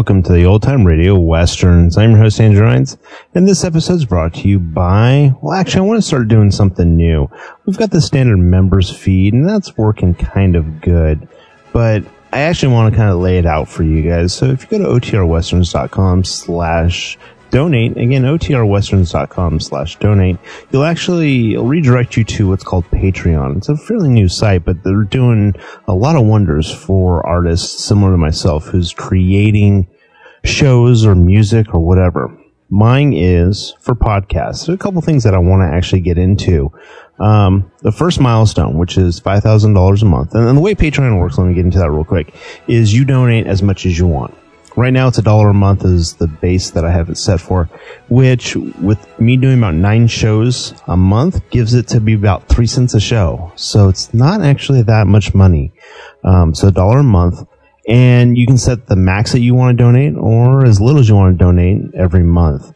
welcome to the Old Time Radio Westerns. I'm your host, Andrew Rhynes, and this episode is brought to you by, well, actually, I want to start doing something new. We've got the standard members feed, and that's working kind of good, but I actually want to kind of lay it out for you guys. So if you go to otrwesterns.com slash donate, again, otrwesterns.com slash donate, you'll actually redirect you to what's called Patreon. It's a fairly new site, but they're doing a lot of wonders for artists similar to myself who's creating shows or music or whatever. Mine is for podcasts. There's a couple things that I want to actually get into. Um, the first milestone, which is $5,000 a month. And, and the way Patreon works, let me get into that real quick, is you donate as much as you want. Right now, it's a dollar a month is the base that I have it set for, which with me doing about nine shows a month gives it to be about three cents a show. So it's not actually that much money. Um, so a dollar a month and you can set the max that you want to donate or as little as you want to donate every month.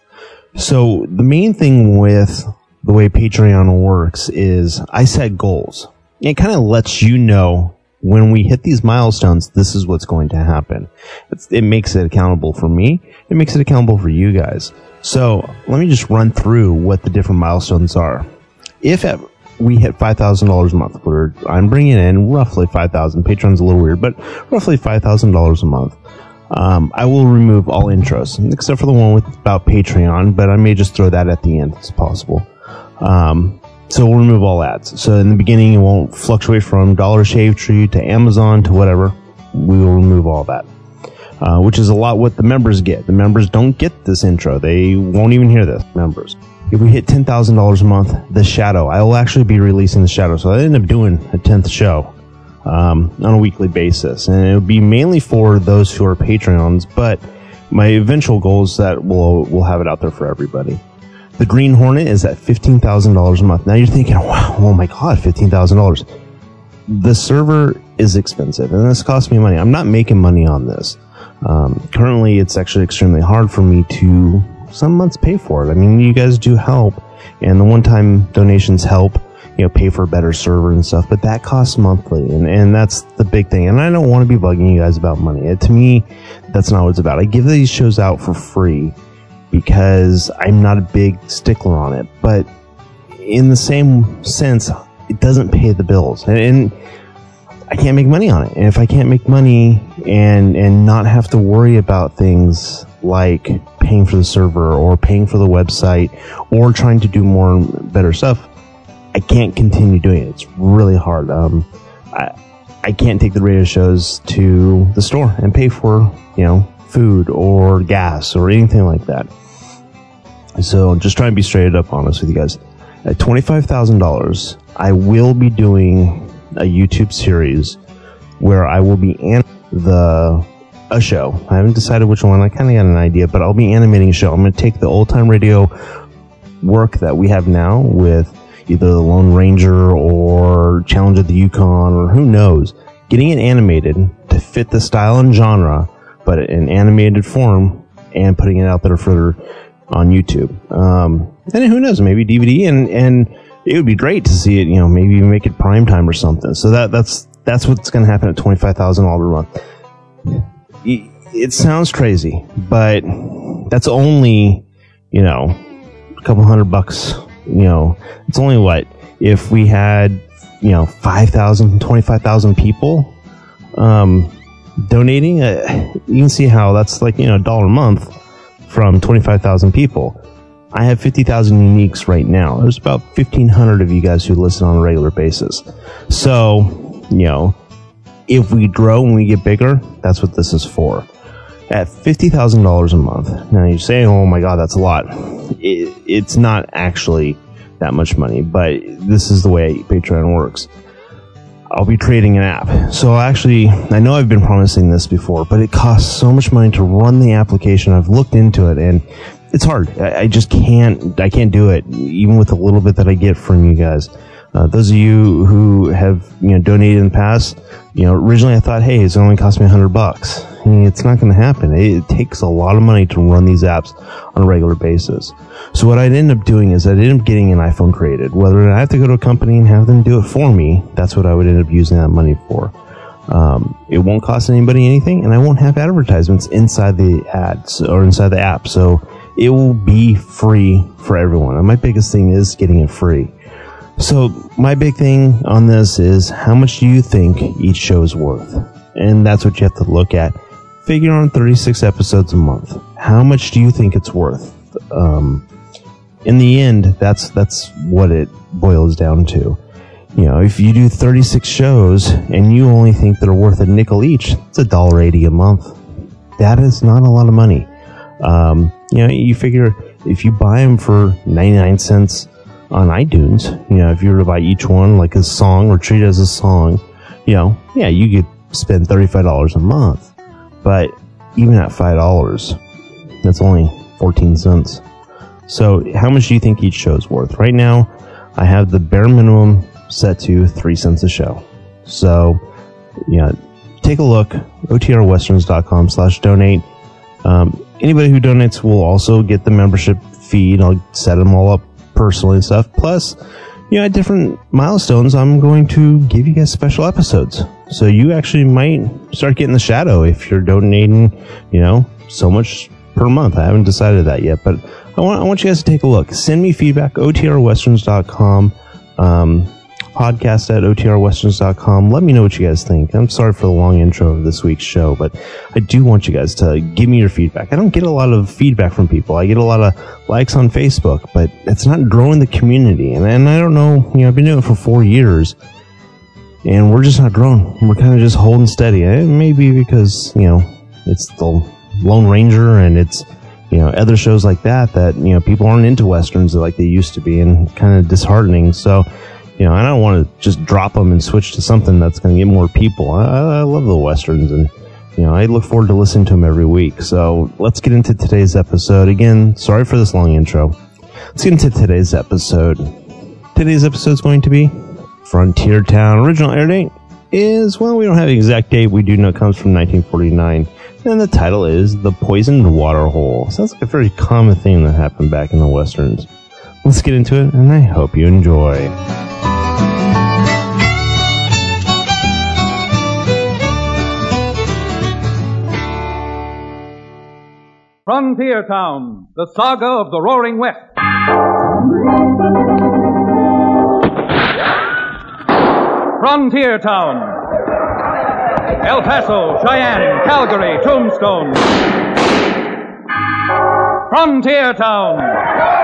So the main thing with the way Patreon works is I set goals. It kind of lets you know when we hit these milestones, this is what's going to happen. It's, it makes it accountable for me. It makes it accountable for you guys. So let me just run through what the different milestones are. If we hit $5,000 a month, where I'm bringing in roughly 5000 Patreon's a little weird, but roughly $5,000 a month. Um, I will remove all intros, except for the one with about Patreon, but I may just throw that at the end. It's possible. Um, so we'll remove all ads. So in the beginning, it won't fluctuate from Dollar Shave Tree to Amazon to whatever. We will remove all that. Uh, which is a lot what the members get. The members don't get this intro. They won't even hear this, members. If we hit $10,000 a month, The Shadow, I will actually be releasing The Shadow. So I end up doing a 10th show um, on a weekly basis. And it would be mainly for those who are Patreons, but my eventual goal is that we'll, we'll have it out there for everybody. The Green Hornet is at $15,000 a month. Now you're thinking, wow, oh my God, $15,000. The server is expensive and this costs me money. I'm not making money on this. Um, currently, it's actually extremely hard for me to some months pay for it. I mean, you guys do help and the one time donations help, you know, pay for a better server and stuff, but that costs monthly and, and that's the big thing. And I don't want to be bugging you guys about money. It, to me, that's not what it's about. I give these shows out for free because I'm not a big stickler on it. But in the same sense, it doesn't pay the bills. And, and I can't make money on it. And if I can't make money and and not have to worry about things like paying for the server or paying for the website or trying to do more and better stuff, I can't continue doing it. It's really hard. Um, I I can't take the radio shows to the store and pay for you know food or gas or anything like that. So just trying to be straight up honest with you guys. At $25,000, I will be doing a YouTube series where I will be an- the a show. I haven't decided which one. I kind of got an idea, but I'll be animating a show. I'm going to take the old time radio work that we have now with either the Lone Ranger or Challenge of the Yukon or who knows, getting it animated to fit the style and genre, but in animated form and putting it out there for on YouTube. Um, and who knows, maybe DVD and, and it would be great to see it, you know, maybe even make it prime time or something. So that, that's, that's what's going to happen at $25,000 a month. It, it sounds crazy, but that's only, you know, a couple hundred bucks, you know, it's only what, if we had, you know, 5,000, 25,000 people, um, donating, uh, you can see how that's like, you know, a dollar a month from 25,000 people. I have 50,000 uniques right now. There's about 1,500 of you guys who listen on a regular basis. So, you know, if we grow and we get bigger, that's what this is for. At $50,000 a month. Now you're saying, oh my God, that's a lot. It, it's not actually that much money, but this is the way Patreon works. I'll be creating an app. So actually, I know I've been promising this before, but it costs so much money to run the application. I've looked into it and it's hard. I, just can't, I can't do it, even with a little bit that I get from you guys. Uh, those of you who have, you know, donated in the past, you know, originally I thought, hey, it's only cost me hundred bucks. It's not going to happen. It, it, takes a lot of money to run these apps on a regular basis. So what I'd end up doing is I'd end up getting an iPhone created. Whether I have to go to a company and have them do it for me, that's what I would end up using that money for. Um, it won't cost anybody anything, and I won't have advertisements inside the ads or inside the app. So it will be free for everyone. And my biggest thing is getting it free. So my big thing on this is how much do you think each show is worth? And that's what you have to look at. Figure on 36 episodes a month. How much do you think it's worth? Um, in the end, that's that's what it boils down to. You know, if you do 36 shows and you only think they're worth a nickel each, it's a dollar eighty a month. That is not a lot of money. Um, you know, you figure if you buy them for 99 cents on iTunes, you know, if you were to buy each one like a song or treat it as a song, you know, yeah, you could spend $35 a month. But even at $5, that's only 14 cents. So how much do you think each show is worth? Right now, I have the bare minimum set to 3 cents a show. So, know, take a look, otrwesterns.com slash donate. Um, anybody who donates will also get the membership feed. I'll set them all up personally and stuff. Plus, you know, at different milestones, I'm going to give you guys special episodes. So you actually might start getting the shadow if you're donating, you know, so much per month. I haven't decided that yet, but I want, I want you guys to take a look. Send me feedback, otrwesterns.com. Um, podcast at otrwesterns.com. Let me know what you guys think. I'm sorry for the long intro of this week's show, but I do want you guys to give me your feedback. I don't get a lot of feedback from people. I get a lot of likes on Facebook, but it's not growing the community. And, and I don't know, you know, I've been doing it for four years and we're just not growing. We're kind of just holding steady. Eh, it may be because, you know, it's the Lone Ranger and it's, you know, other shows like that that, you know, people aren't into Westerns like they used to be and kind of disheartening. So, you know, I don't want to just drop them and switch to something that's going to get more people. I, I love the westerns, and you know, I look forward to listening to them every week. So let's get into today's episode. Again, sorry for this long intro. Let's get into today's episode. Today's episode is going to be Frontier Town. Original air date is well, we don't have the exact date. We do know it comes from 1949. And the title is The Poisoned Water Hole. Sounds like a very common thing that happened back in the westerns. Let's get into it, and I hope you enjoy. Frontier Town, the saga of the Roaring West. Frontier Town. El Paso, Cheyenne, Calgary, Tombstone. Frontier Town.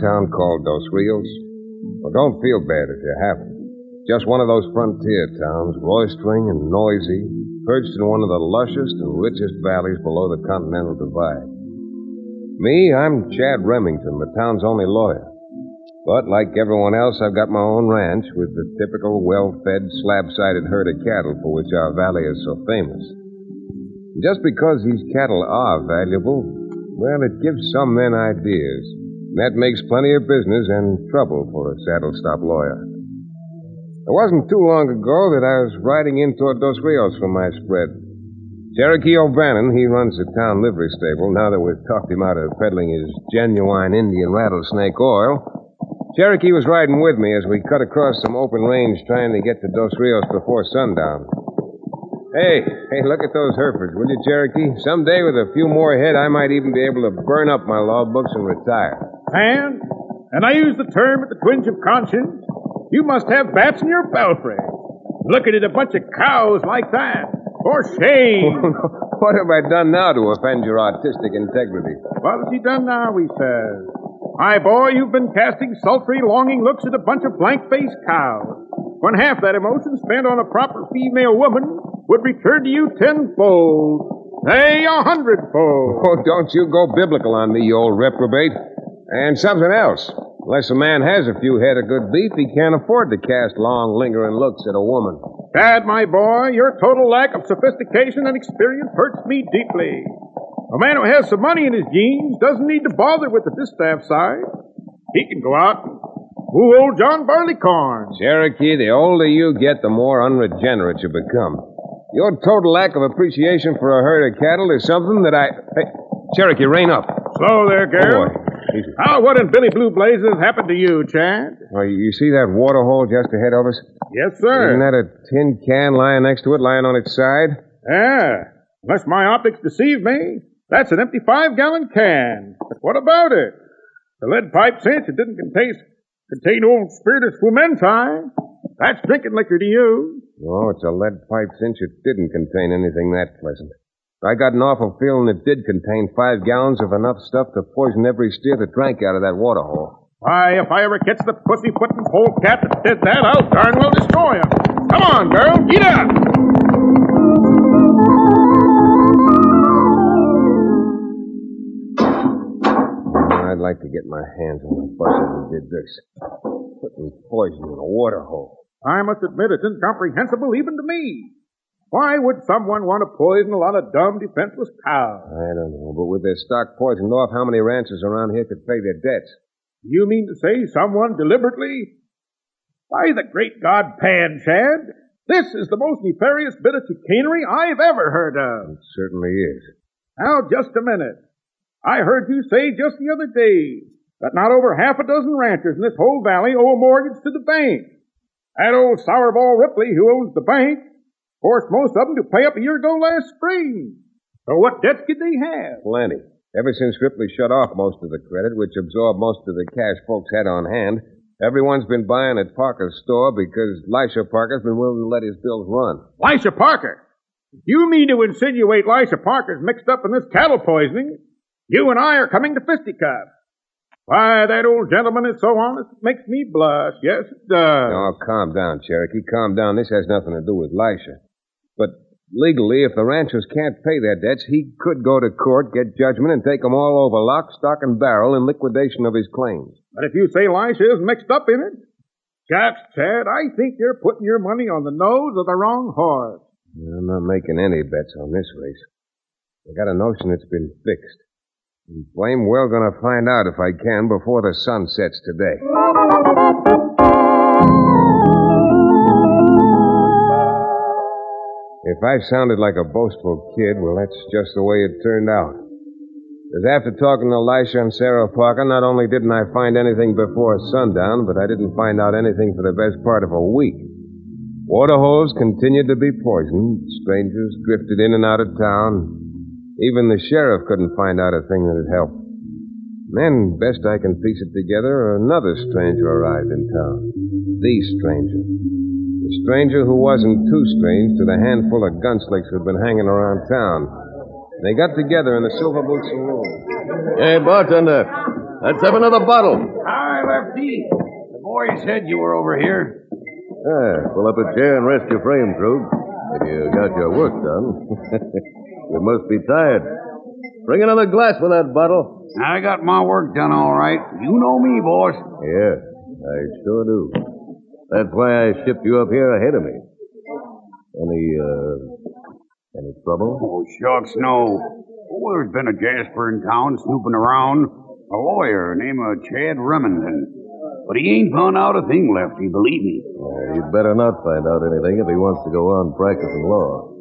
Town called Dos Rios? Well, don't feel bad if you haven't. Just one of those frontier towns, roistering and noisy, perched in one of the lushest and richest valleys below the Continental Divide. Me, I'm Chad Remington, the town's only lawyer. But like everyone else, I've got my own ranch with the typical well-fed, slab-sided herd of cattle for which our valley is so famous. Just because these cattle are valuable well, it gives some men ideas. That makes plenty of business and trouble for a saddle stop lawyer. It wasn't too long ago that I was riding in toward Dos Rios for my spread. Cherokee O'Bannon, he runs the town livery stable now that we've talked him out of peddling his genuine Indian rattlesnake oil. Cherokee was riding with me as we cut across some open range trying to get to Dos Rios before sundown. Hey, hey, look at those Herefords, will you, Cherokee? Someday, with a few more head, I might even be able to burn up my law books and retire. And, and I use the term at the twinge of conscience, you must have bats in your belfry. Looking at a bunch of cows like that, For shame! what have I done now to offend your artistic integrity? what has he done now, he says? My boy, you've been casting sultry, longing looks at a bunch of blank-faced cows. When half that emotion spent on a proper female woman would return to you tenfold. Nay, a hundredfold. Oh, don't you go biblical on me, you old reprobate. And something else. Unless a man has a few head of good beef, he can't afford to cast long, lingering looks at a woman. Dad, my boy, your total lack of sophistication and experience hurts me deeply. A man who has some money in his jeans doesn't need to bother with the distaff side. He can go out and woo old John Barleycorn. Cherokee, the older you get, the more unregenerate you become. Your total lack of appreciation for a herd of cattle is something that I. Hey, Cherokee, rein up. Slow there, girl. Oh, boy. How, what in Billy Blue Blazes happened to you, Chad? Well, you see that water hole just ahead of us? Yes, sir. Isn't that a tin can lying next to it, lying on its side? Yeah. Unless my optics deceive me, that's an empty five-gallon can. But what about it? The lead pipe cinch it didn't contain contain old spiritus frumenti. That's drinking liquor to you. Oh, it's a lead pipe cinch it didn't contain anything that pleasant. I got an awful feeling it did contain five gallons of enough stuff to poison every steer that drank out of that water hole. Why, if I ever catch the pussy-footing polecat that did that, I'll darn well destroy him. Come on, girl, get up. I'd like to get my hands on the buster who did this. Putting poison in a water hole. I must admit it's incomprehensible even to me. Why would someone want to poison a lot of dumb, defenseless cows? I don't know, but with their stock poisoned off, how many ranchers around here could pay their debts? You mean to say someone deliberately? By the great God, Pan Chad, this is the most nefarious bit of chicanery I've ever heard of. It certainly is. Now, just a minute. I heard you say just the other day that not over half a dozen ranchers in this whole valley owe a mortgage to the bank. That old sourball Ripley who owns the bank forced most of them to pay up a year ago last spring. So what debts could they have? Plenty. Ever since Ripley shut off most of the credit, which absorbed most of the cash folks had on hand, everyone's been buying at Parker's store because Lisha Parker's been willing to let his bills run. Lisha Parker. You mean to insinuate Lisha Parker's mixed up in this cattle poisoning? You and I are coming to fisticuffs. Why, that old gentleman is so honest, it makes me blush. Yes, it does. Oh, calm down, Cherokee. Calm down. This has nothing to do with Lisha. But legally, if the ranchers can't pay their debts, he could go to court, get judgment, and take them all over lock, stock, and barrel in liquidation of his claims. But if you say Lisha is mixed up in it, chaps, Chad, I think you're putting your money on the nose of the wrong horse. I'm not making any bets on this race. I got a notion it's been fixed. And blame well gonna find out if I can before the sun sets today. If I sounded like a boastful kid, well, that's just the way it turned out. Because after talking to Elisha and Sarah Parker, not only didn't I find anything before sundown, but I didn't find out anything for the best part of a week. Water holes continued to be poisoned. Strangers drifted in and out of town. Even the sheriff couldn't find out a thing that'd help. Then, best I can piece it together, another stranger arrived in town. The stranger. The stranger who wasn't too strange to the handful of gunslicks who'd been hanging around town. They got together in the Silver Boot Saloon. Hey, bartender. Let's have another bottle. Hi, Lefty. The boy said you were over here. Ah, pull up a chair and rest your frame, Krug. If you got your work done. you must be tired. Bring another glass for that bottle. I got my work done all right. You know me, boss. Yeah, I sure do. That's why I shipped you up here ahead of me. Any, uh, any trouble? Oh, shucks, no. Oh, there's been a Jasper in town snooping around. A lawyer named uh, Chad Remington. But he ain't found out a thing, Lefty, believe me. He'd better not find out anything if he wants to go on practicing law.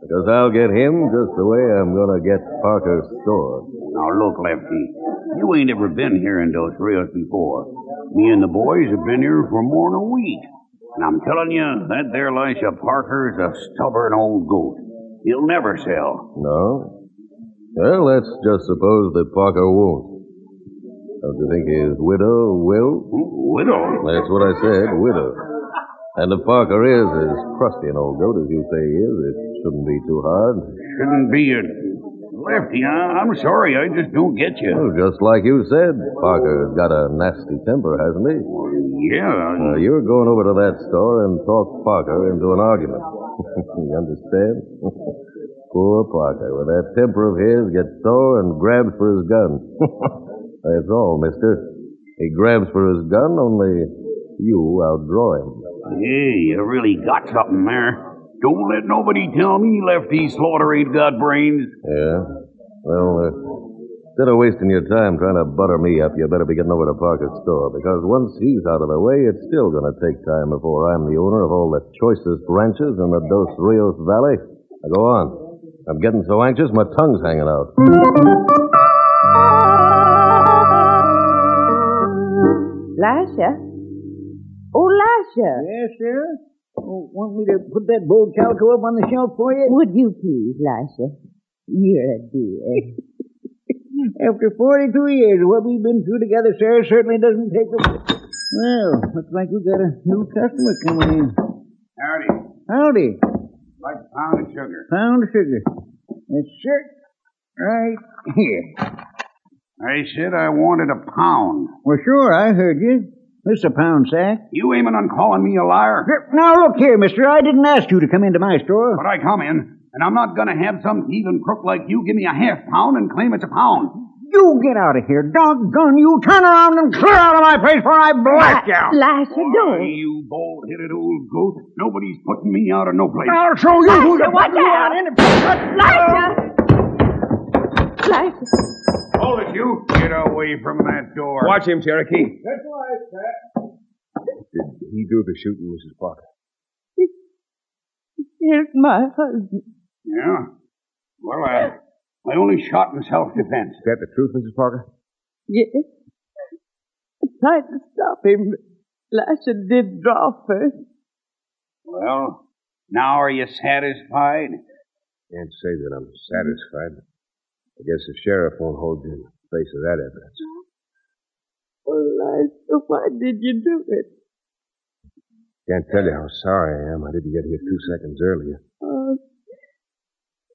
Because I'll get him just the way I'm going to get Parker's store. Now, look, Lefty. You ain't ever been here in Dos Rios before. Me and the boys have been here for more than a week. And I'm telling you, that there Elisha Parker is a stubborn old goat. He'll never sell. No? Well, let's just suppose that Parker won't. Don't you think his widow will? Widow? That's what I said, widow. And if Parker is as crusty an old goat as you say he is, it shouldn't be too hard. Shouldn't be a lefty. I'm sorry, I just don't get you. Well, just like you said, Parker's got a nasty temper, hasn't he? Yeah. Uh, you're going over to that store and talk Parker into an argument. you understand? Poor Parker, with that temper of his, gets sore and grabs for his gun. That's all, mister. He grabs for his gun, only you outdraw him. Hey, you really got something there. Don't let nobody tell me Lefty Slaughter ain't got brains. Yeah? Well, uh, instead of wasting your time trying to butter me up, you better be getting over to Parker's store, because once he's out of the way, it's still going to take time before I'm the owner of all the choicest ranches in the Dos Rios Valley. Now go on. I'm getting so anxious, my tongue's hanging out. Lasha? Oh, Lasha. Yes, sir? Oh, want me to put that bold calico up on the shelf for you? Would you please, Lasha? You're a dear. After 42 years of what we've been through together, sir, certainly doesn't take a... Well, looks like we got a new customer coming in. Howdy. Howdy. Like a pound of sugar. Pound of sugar. Yes, sir. Right here. I said I wanted a pound. Well, sure, I heard you. This a pound sack. You aiming on calling me a liar? Now, look here, mister. I didn't ask you to come into my store. But I come in, and I'm not gonna have some thieving crook like you give me a half pound and claim it's a pound. You get out of here. Doggone you. Turn around and clear out of my place before I blast you. Lasha, Why, don't. you bald-headed old goat. Nobody's putting me out of no place. I'll show you who Lasha, to watch put you out. out in. Lasha! Lasha. Hold it, you. Get away from that door. Watch him, Cherokee. That's right, Pat. Did he do the shooting, Mrs. Parker? Here's my husband. Yeah? Well, I, I only shot in self-defense. Is that the truth, Mrs. Parker? Yes. I tried to stop him, but Lasha did draw first. Well, now are you satisfied? Can't say that I'm satisfied. I guess the sheriff won't hold you in the face of that evidence. Oh, Lasha, why did you do it? Can't tell you how sorry I am. I didn't get here two seconds earlier. Oh,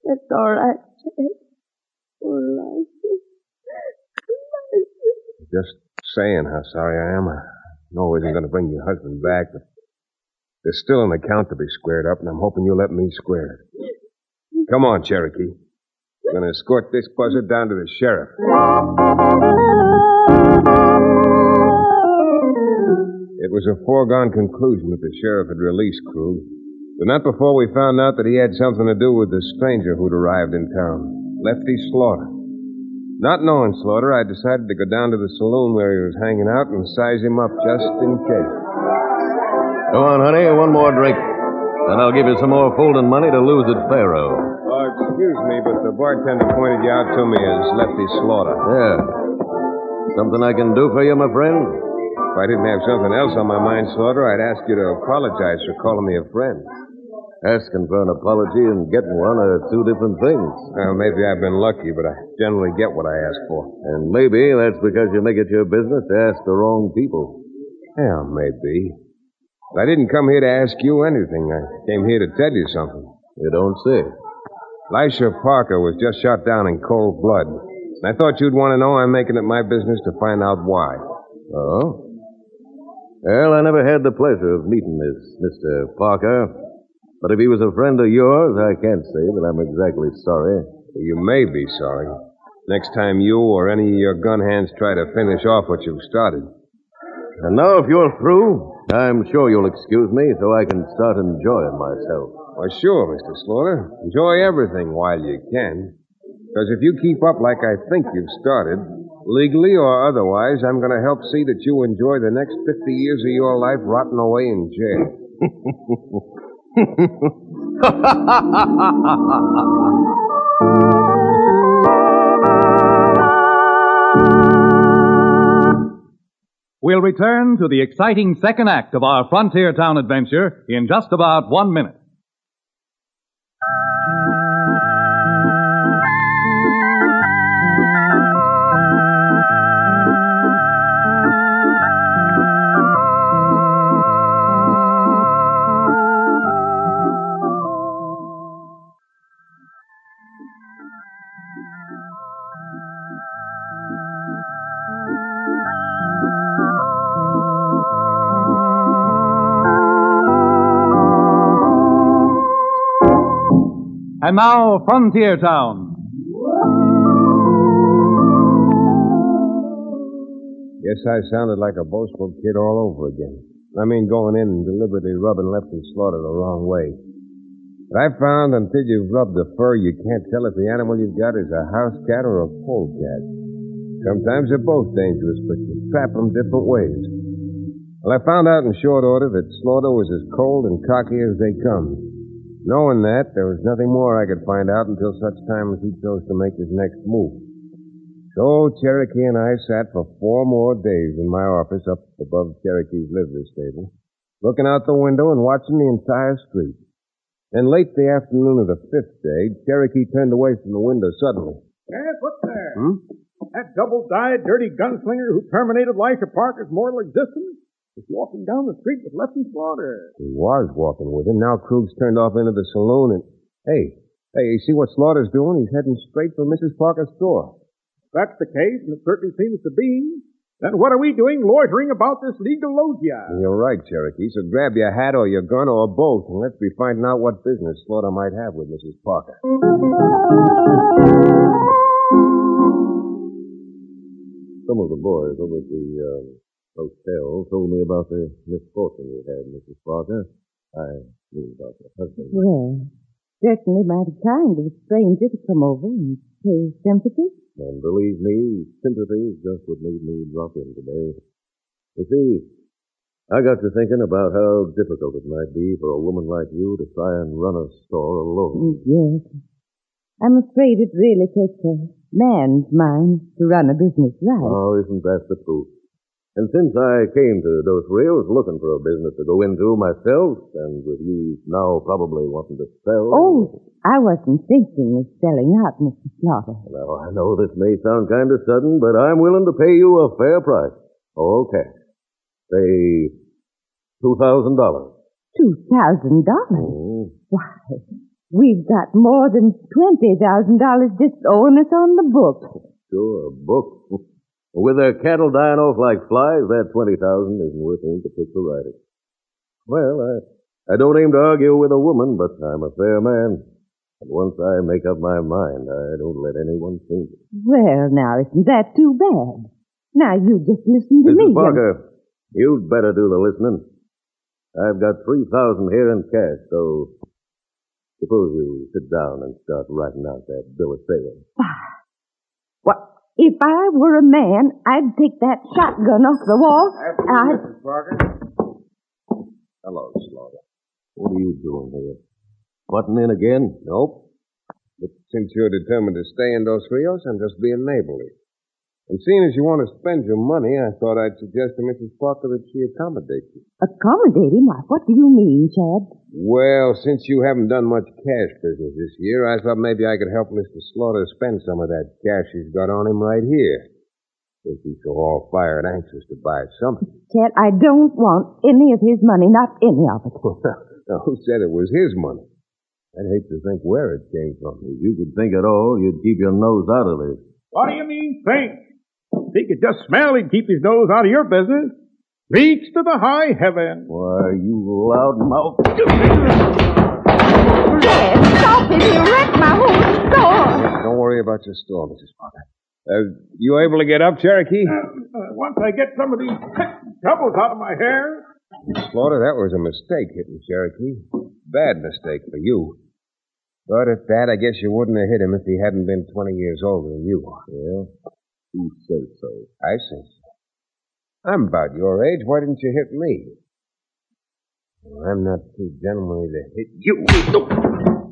that's all right, Jack. Oh, Lasha. Lasha. Just saying how sorry I am. I know I isn't going to bring your husband back, but there's still an account to be squared up, and I'm hoping you'll let me square it. Come on, Cherokee. We're going to escort this buzzard down to the sheriff. It was a foregone conclusion that the sheriff had released Krug, but not before we found out that he had something to do with the stranger who'd arrived in town, Lefty Slaughter. Not knowing Slaughter, I decided to go down to the saloon where he was hanging out and size him up just in case. Come on, honey, one more drink. And I'll give you some more folding money to lose at Faro. Excuse me, but the bartender pointed you out to me as Lefty Slaughter. Yeah. Something I can do for you, my friend? If I didn't have something else on my mind, Slaughter, I'd ask you to apologize for calling me a friend. Asking for an apology and getting one are two different things. Well, maybe I've been lucky, but I generally get what I ask for. And maybe that's because you make it your business to ask the wrong people. Yeah, maybe. But I didn't come here to ask you anything. I came here to tell you something. You don't say. Elisha Parker was just shot down in cold blood. And I thought you'd want to know I'm making it my business to find out why. Oh? Well, I never had the pleasure of meeting this Mr. Parker. But if he was a friend of yours, I can't say that I'm exactly sorry. You may be sorry. Next time you or any of your gun hands try to finish off what you've started. And now, if you're through, I'm sure you'll excuse me so I can start enjoying myself. Why, sure, Mr. Slaughter. Enjoy everything while you can. Because if you keep up like I think you've started, legally or otherwise, I'm going to help see that you enjoy the next 50 years of your life rotting away in jail. We'll return to the exciting second act of our frontier town adventure in just about one minute. And now, Frontier Town. Guess I sounded like a boastful kid all over again. I mean, going in and deliberately rubbing Lefty Slaughter the wrong way. But I found until you've rubbed the fur, you can't tell if the animal you've got is a house cat or a polecat. Sometimes they're both dangerous, but you trap them different ways. Well, I found out in short order that Slaughter was as cold and cocky as they come. Knowing that, there was nothing more I could find out until such time as he chose to make his next move. So Cherokee and I sat for four more days in my office up above Cherokee's livery stable, looking out the window and watching the entire street. Then late the afternoon of the fifth day, Cherokee turned away from the window suddenly. Yes, what's there? Hmm? That double-dyed, dirty gunslinger who terminated Elisha Parker's mortal existence is walking down the street with Lefty Slaughter. He was walking with him. Now Krug's turned off into the saloon and... Hey, hey, you see what Slaughter's doing? He's heading straight for Mrs. Parker's store. If that's the case, and it certainly seems to be, then what are we doing loitering about this legal loggia? You're right, Cherokee. So grab your hat or your gun or both, and let's be finding out what business Slaughter might have with Mrs. Parker. Some of the boys over at the uh, hotel told me about the misfortune you had, Mrs. Parker. I mean about your husband. Well, certainly mighty kind of a stranger to come over and pay sympathy. And believe me, sympathy is just what made me drop in today. You see, I got to thinking about how difficult it might be for a woman like you to try and run a store alone. Mm, yes. I'm afraid it really takes a man's mind to run a business right. Oh, isn't that the truth? And since I came to Dos Rios looking for a business to go into myself, and with you now probably wanting to sell. Oh, I wasn't thinking of selling out, Mr. Slaughter. Now, I know this may sound kind of sudden, but I'm willing to pay you a fair price. Okay. Say, $2,000. Two thousand dollars? Oh, Why, we've got more than twenty thousand dollars just owing us on the books. sure, a book. With their cattle dying off like flies, that 20000 isn't worth put to writing. Well, I, I don't aim to argue with a woman, but I'm a fair man. And once I make up my mind, I don't let anyone change it. Well, now, isn't that too bad? Now, you just listen to me. Mrs. Parker, you'd better do the listening. I've got 3000 here in cash, so suppose you sit down and start writing out that bill of sale. Ah, If I were a man, I'd take that shotgun off the wall. I'd... Mrs. Parker. Hello, Slaughter. What are you doing here? Button in again? Nope. But since you're determined to stay in Dos Rios, I'm just being neighborly. And seeing as you want to spend your money, I thought I'd suggest to Mrs. Parker that she accommodate you. Accommodate him? Why, what do you mean, Chad? Well, since you haven't done much cash business this year, I thought maybe I could help Mr. Slaughter spend some of that cash he's got on him right here. Since he's so all fired anxious to buy something. Chad, I don't want any of his money, not any of it. now, who said it was his money? I'd hate to think where it came from. If you could think at all, you'd keep your nose out of this. What do you mean, think? If he could just smell, he'd keep his nose out of your business. Reach to the high heaven. Why, you loud mouth. Chad, stop it. You wrecked my whole store. Don't worry about your store, Mrs. Parker. Uh, you able to get up, Cherokee? Uh, once I get some of these troubles out of my hair. Slaughter, that was a mistake hitting Cherokee. Bad mistake for you. But at that, I guess you wouldn't have hit him if he hadn't been 20 years older than you are. Yeah? Who says so? I say so. I'm about your age. Why didn't you hit me? Well, I'm not too gentlemanly to hit you.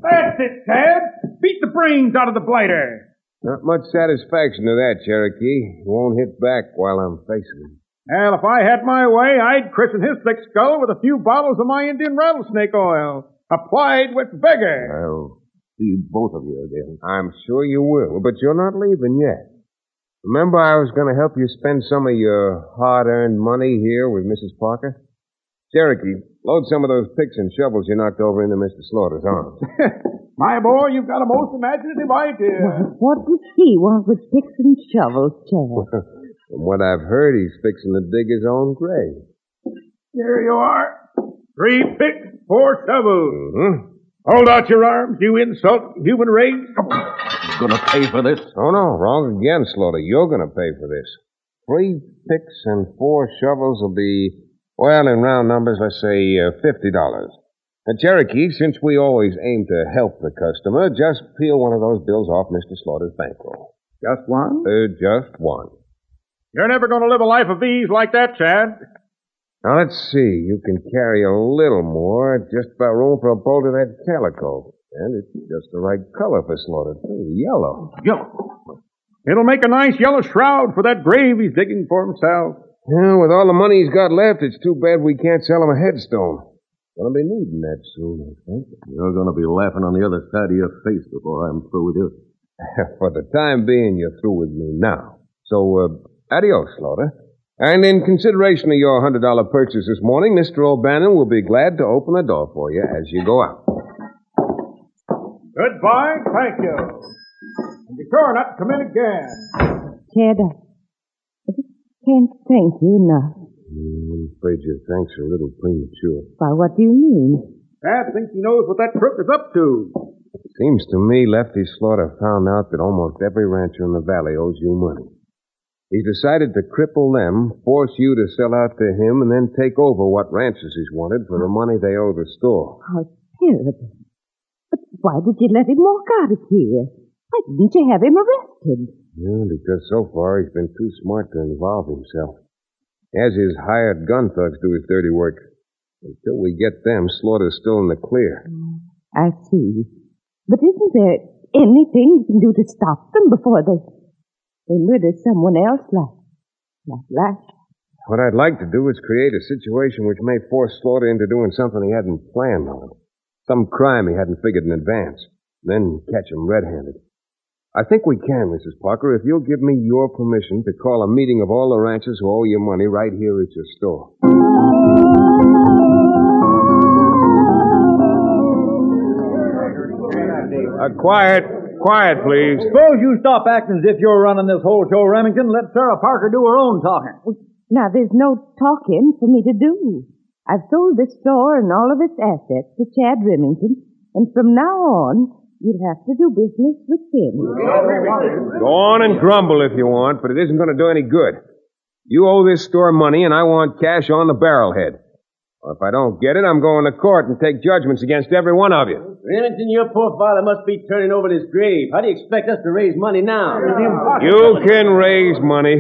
That's it, Tad. Beat the brains out of the blighter. Not much satisfaction to that, Cherokee. Won't hit back while I'm facing him. Well, if I had my way, I'd christen his thick skull with a few bottles of my Indian rattlesnake oil, applied with vigor. I'll see both of you again. I'm sure you will, but you're not leaving yet. Remember I was going to help you spend some of your hard-earned money here with Mrs. Parker? Cherokee, load some of those picks and shovels you knocked over into Mr. Slaughter's arms. my boy, you've got a most imaginative idea. What does he want with picks and shovels, Chad? From what I've heard, he's fixing to dig his own grave. Here you are. Three picks, four shovels. Mm-hmm. Hold out your arms, you insult human race. You're gonna pay for this? Oh, no, wrong again, Slaughter. You're going to pay for this. Three picks and four shovels will be, well, in round numbers, let's say uh, $50. Now, Cherokee, since we always aim to help the customer, just peel one of those bills off Mr. Slaughter's bankroll. Just one? Uh, just one. You're never going to live a life of ease like that, Chad. Now, let's see. You can carry a little more, just about room for a bolt of that calico. And it's just the right color for Slaughter, too. Yellow. Yellow. It'll make a nice yellow shroud for that grave he's digging for himself. Yeah, with all the money he's got left, it's too bad we can't sell him a headstone. Gonna be needing that soon, I think. You're gonna be laughing on the other side of your face before I'm through with you. For the time being, you're through with me now. So, uh, adios, Slaughter. And in consideration of your $100 purchase this morning, Mr. O'Bannon will be glad to open the door for you as you go out. Goodbye, thank you. And be sure not to come in again. Chad, I I just can't thank you enough. Mm, I'm afraid your thanks are a little premature. Why, what do you mean? Dad thinks he knows what that crook is up to. Seems to me Lefty Slaughter found out that almost every rancher in the valley owes you money. He's decided to cripple them, force you to sell out to him, and then take over what ranches he's wanted for the money they owe the store. How terrible. But why did you let him walk out of here? Why didn't you have him arrested? Yeah, because so far he's been too smart to involve himself. As his hired gun thugs do his dirty work. Until we get them, Slaughter's still in the clear. Mm, I see. But isn't there anything you can do to stop them before they, they murdered someone else like, like Lash? What I'd like to do is create a situation which may force Slaughter into doing something he hadn't planned on. Some crime he hadn't figured in advance. Then catch him red-handed. I think we can, Mrs. Parker, if you'll give me your permission to call a meeting of all the ranchers who owe you money right here at your store. Uh, quiet. Quiet, please. Suppose you stop acting as if you're running this whole show, Remington. Let Sarah Parker do her own talking. Now, there's no talking for me to do. I've sold this store and all of its assets to Chad Remington, and from now on, you'd have to do business with him. Go on and grumble if you want, but it isn't going to do any good. You owe this store money, and I want cash on the barrelhead. Well, if I don't get it, I'm going to court and take judgments against every one of you. Remington, your poor father must be turning over his grave. How do you expect us to raise money now? You can raise money.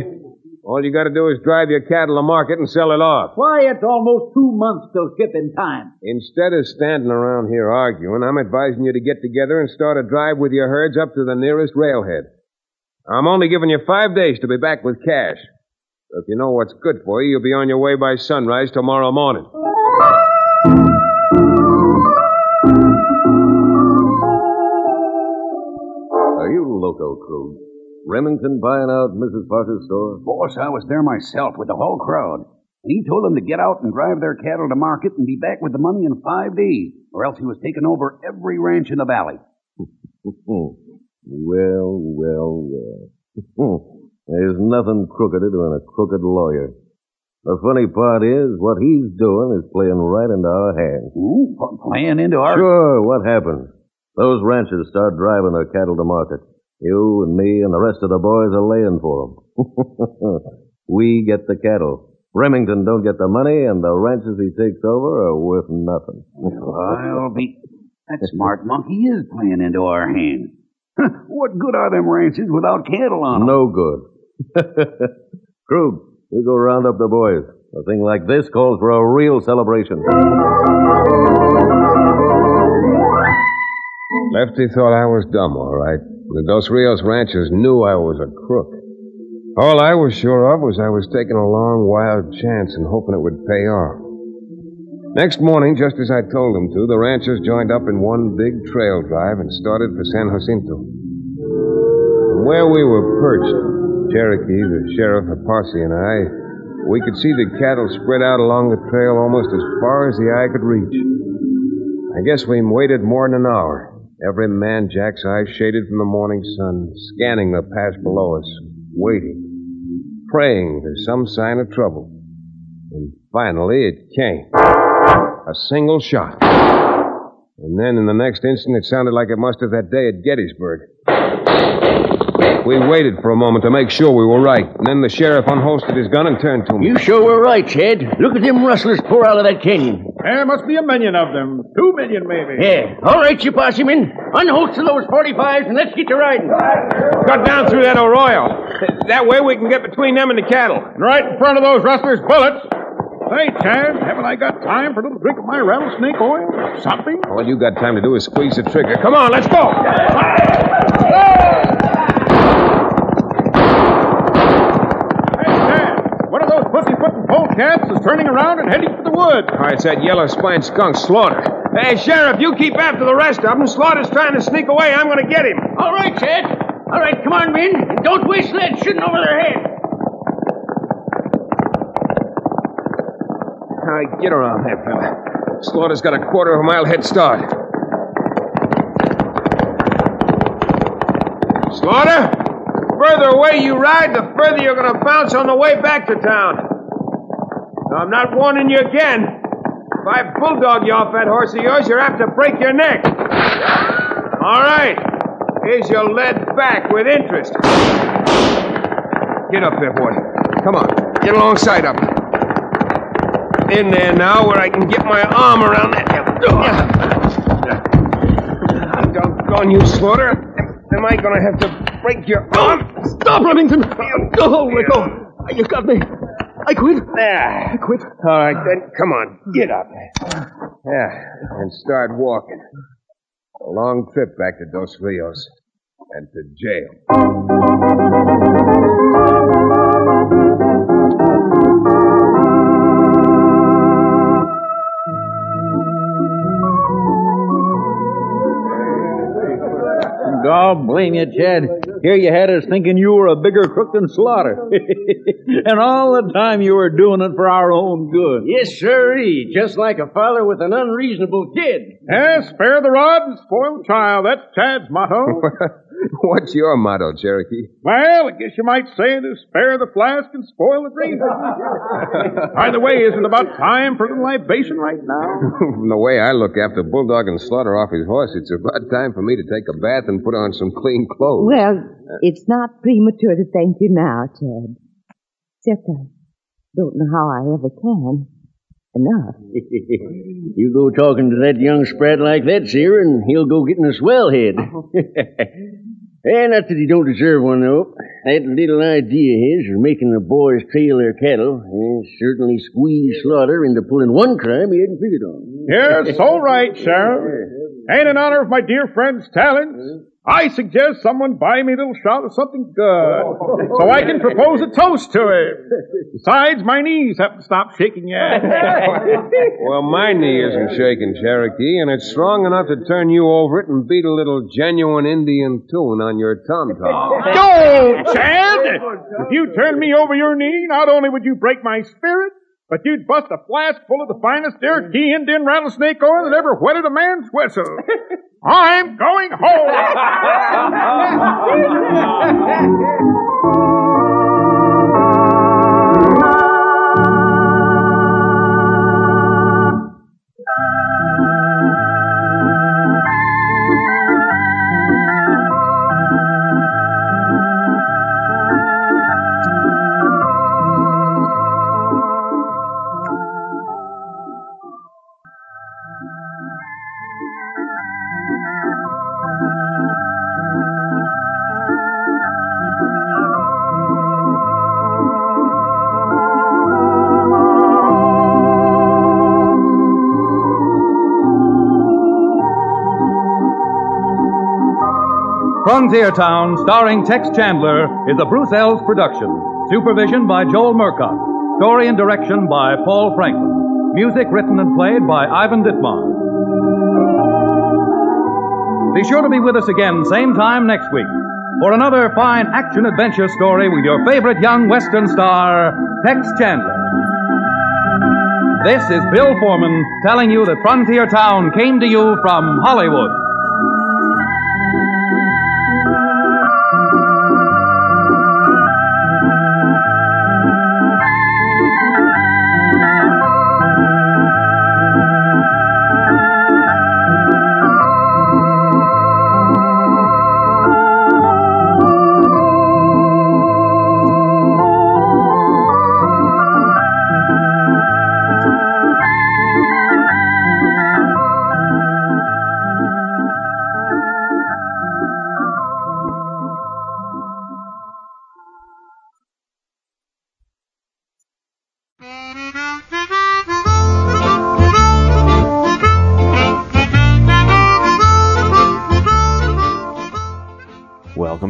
All you got to do is drive your cattle to market and sell it off. Why, it's almost two months till shipping time. Instead of standing around here arguing, I'm advising you to get together and start a drive with your herds up to the nearest railhead. I'm only giving you five days to be back with cash. So if you know what's good for you, you'll be on your way by sunrise tomorrow morning. Remington buying out Mrs. Parker's store? Boss, I was there myself with the whole crowd. And He told them to get out and drive their cattle to market and be back with the money in five days, or else he was taking over every ranch in the valley. well, well, well. There's nothing crookeder than a crooked lawyer. The funny part is, what he's doing is playing right into our hands. Playing into our... Sure, what happens? Those ranchers start driving their cattle to market. You and me and the rest of the boys are laying for them. we get the cattle. Remington don't get the money, and the ranches he takes over are worth nothing. I'll be... That smart monkey is playing into our hands. what good are them ranches without cattle on 'em? No good. Krug, you go round up the boys. A thing like this calls for a real celebration. Lefty thought I was dumb, all right. The Dos Rios ranchers knew I was a crook. All I was sure of was I was taking a long, wild chance and hoping it would pay off. Next morning, just as I told them to, the ranchers joined up in one big trail drive and started for San Jacinto. From where we were perched, Cherokee, the sheriff, a posse, and I, we could see the cattle spread out along the trail almost as far as the eye could reach. I guess we waited more than an hour. Every man Jack's eyes shaded from the morning sun, scanning the pass below us, waiting, praying for some sign of trouble. And finally it came. A single shot. And then in the next instant, it sounded like it must have that day at Gettysburg. We waited for a moment to make sure we were right. And then the sheriff unholstered his gun and turned to me. You sure were right, Chad. Look at them rustlers pour out of that canyon. There must be a million of them. Two million, maybe. Yeah. All right, you posse men. Unholster those 45s and let's get to riding. Cut down through that arroyo. That way we can get between them and the cattle. And right in front of those rustlers' bullets. Say, Chad, haven't I got time for a little drink of my rattlesnake oil? Something? All you got time to do is squeeze the trigger. Come on, let's go. Hey, Chad, one of those pussy-footing polecats is turning around and heading for the woods. Oh, it's that yellow spine skunk Slaughter. Hey, Sheriff, you keep after the rest of them. Slaughter's trying to sneak away. I'm going to get him. All right, Chad. All right, come on, men. And don't waste lead shooting over their heads. All right, get around there, fella. Slaughter's got a quarter of a mile head start. Slaughter, the further away you ride, the further you're going to bounce on the way back to town. I'm not warning you again. If I bulldog you off that horse of yours, you're apt to break your neck. All right. Here's your lead back with interest. Get up there, boy. Come on. Get alongside up. In there now where I can get my arm around that. I'm doggone you, Slaughter. Am I going to have to break your arm? Stop, Remington. Oh, go. You got me. I quit. There. I quit. All right, then. Come on. Get up. Yeah, and start walking. A long trip back to Dos Rios and to jail. God blame you, Chad. Here you had us thinking you were a bigger crook than Slaughter. and all the time you were doing it for our own good. Yes, sirree. Just like a father with an unreasonable kid. Yes, spare the rod and spoil the child. That's Tad's motto. What's your motto, Cherokee? well, I guess you might say to spare the flask and spoil the drink. By the way, isn't it about time for a little libation right now? From the way I look after Bulldog and Slaughter off his horse, it's about time for me to take a bath and put on some clean clothes. Well, it's not premature to thank you now, Chad. Except I don't know how I ever can. Enough. you go talking to that young sprat like that, Seer, and he'll go getting a swell head. Eh, not that he don't deserve one, though. That little idea of his of making the boys trail their cattle eh, certainly squeezed Slaughter into pulling one crime he hadn't figured on. Yes, all right, Sheriff. And in honor of my dear friend's talents, I suggest someone buy me a little shot of something good oh, so I can propose a toast to it. Besides, my knees haven't stopped shaking yet. Well, my knee isn't shaking, Cherokee, and it's strong enough to turn you over it and beat a little genuine Indian tune on your tom-tom. Don't, Chad! If you turn me over your knee, not only would you break my spirit, but you'd bust a flask full of the finest Cherokee mm. Indian rattlesnake oil that ever wetted a man's whistle. I'm going Frontier Town, starring Tex Chandler, is a Bruce Eells production. Supervision by Joel Murcott. Story and direction by Paul Franklin. Music written and played by Ivan Ditmar. Be sure to be with us again, same time next week, for another fine action adventure story with your favorite young Western star, Tex Chandler. This is Bill Foreman telling you that Frontier Town came to you from Hollywood.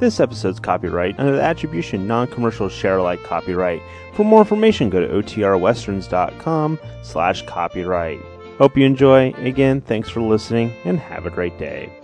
This episode's copyright under the attribution non-commercial share alike copyright. For more information, go to otrwesterns.com slash copyright. Hope you enjoy. Again, thanks for listening and have a great day.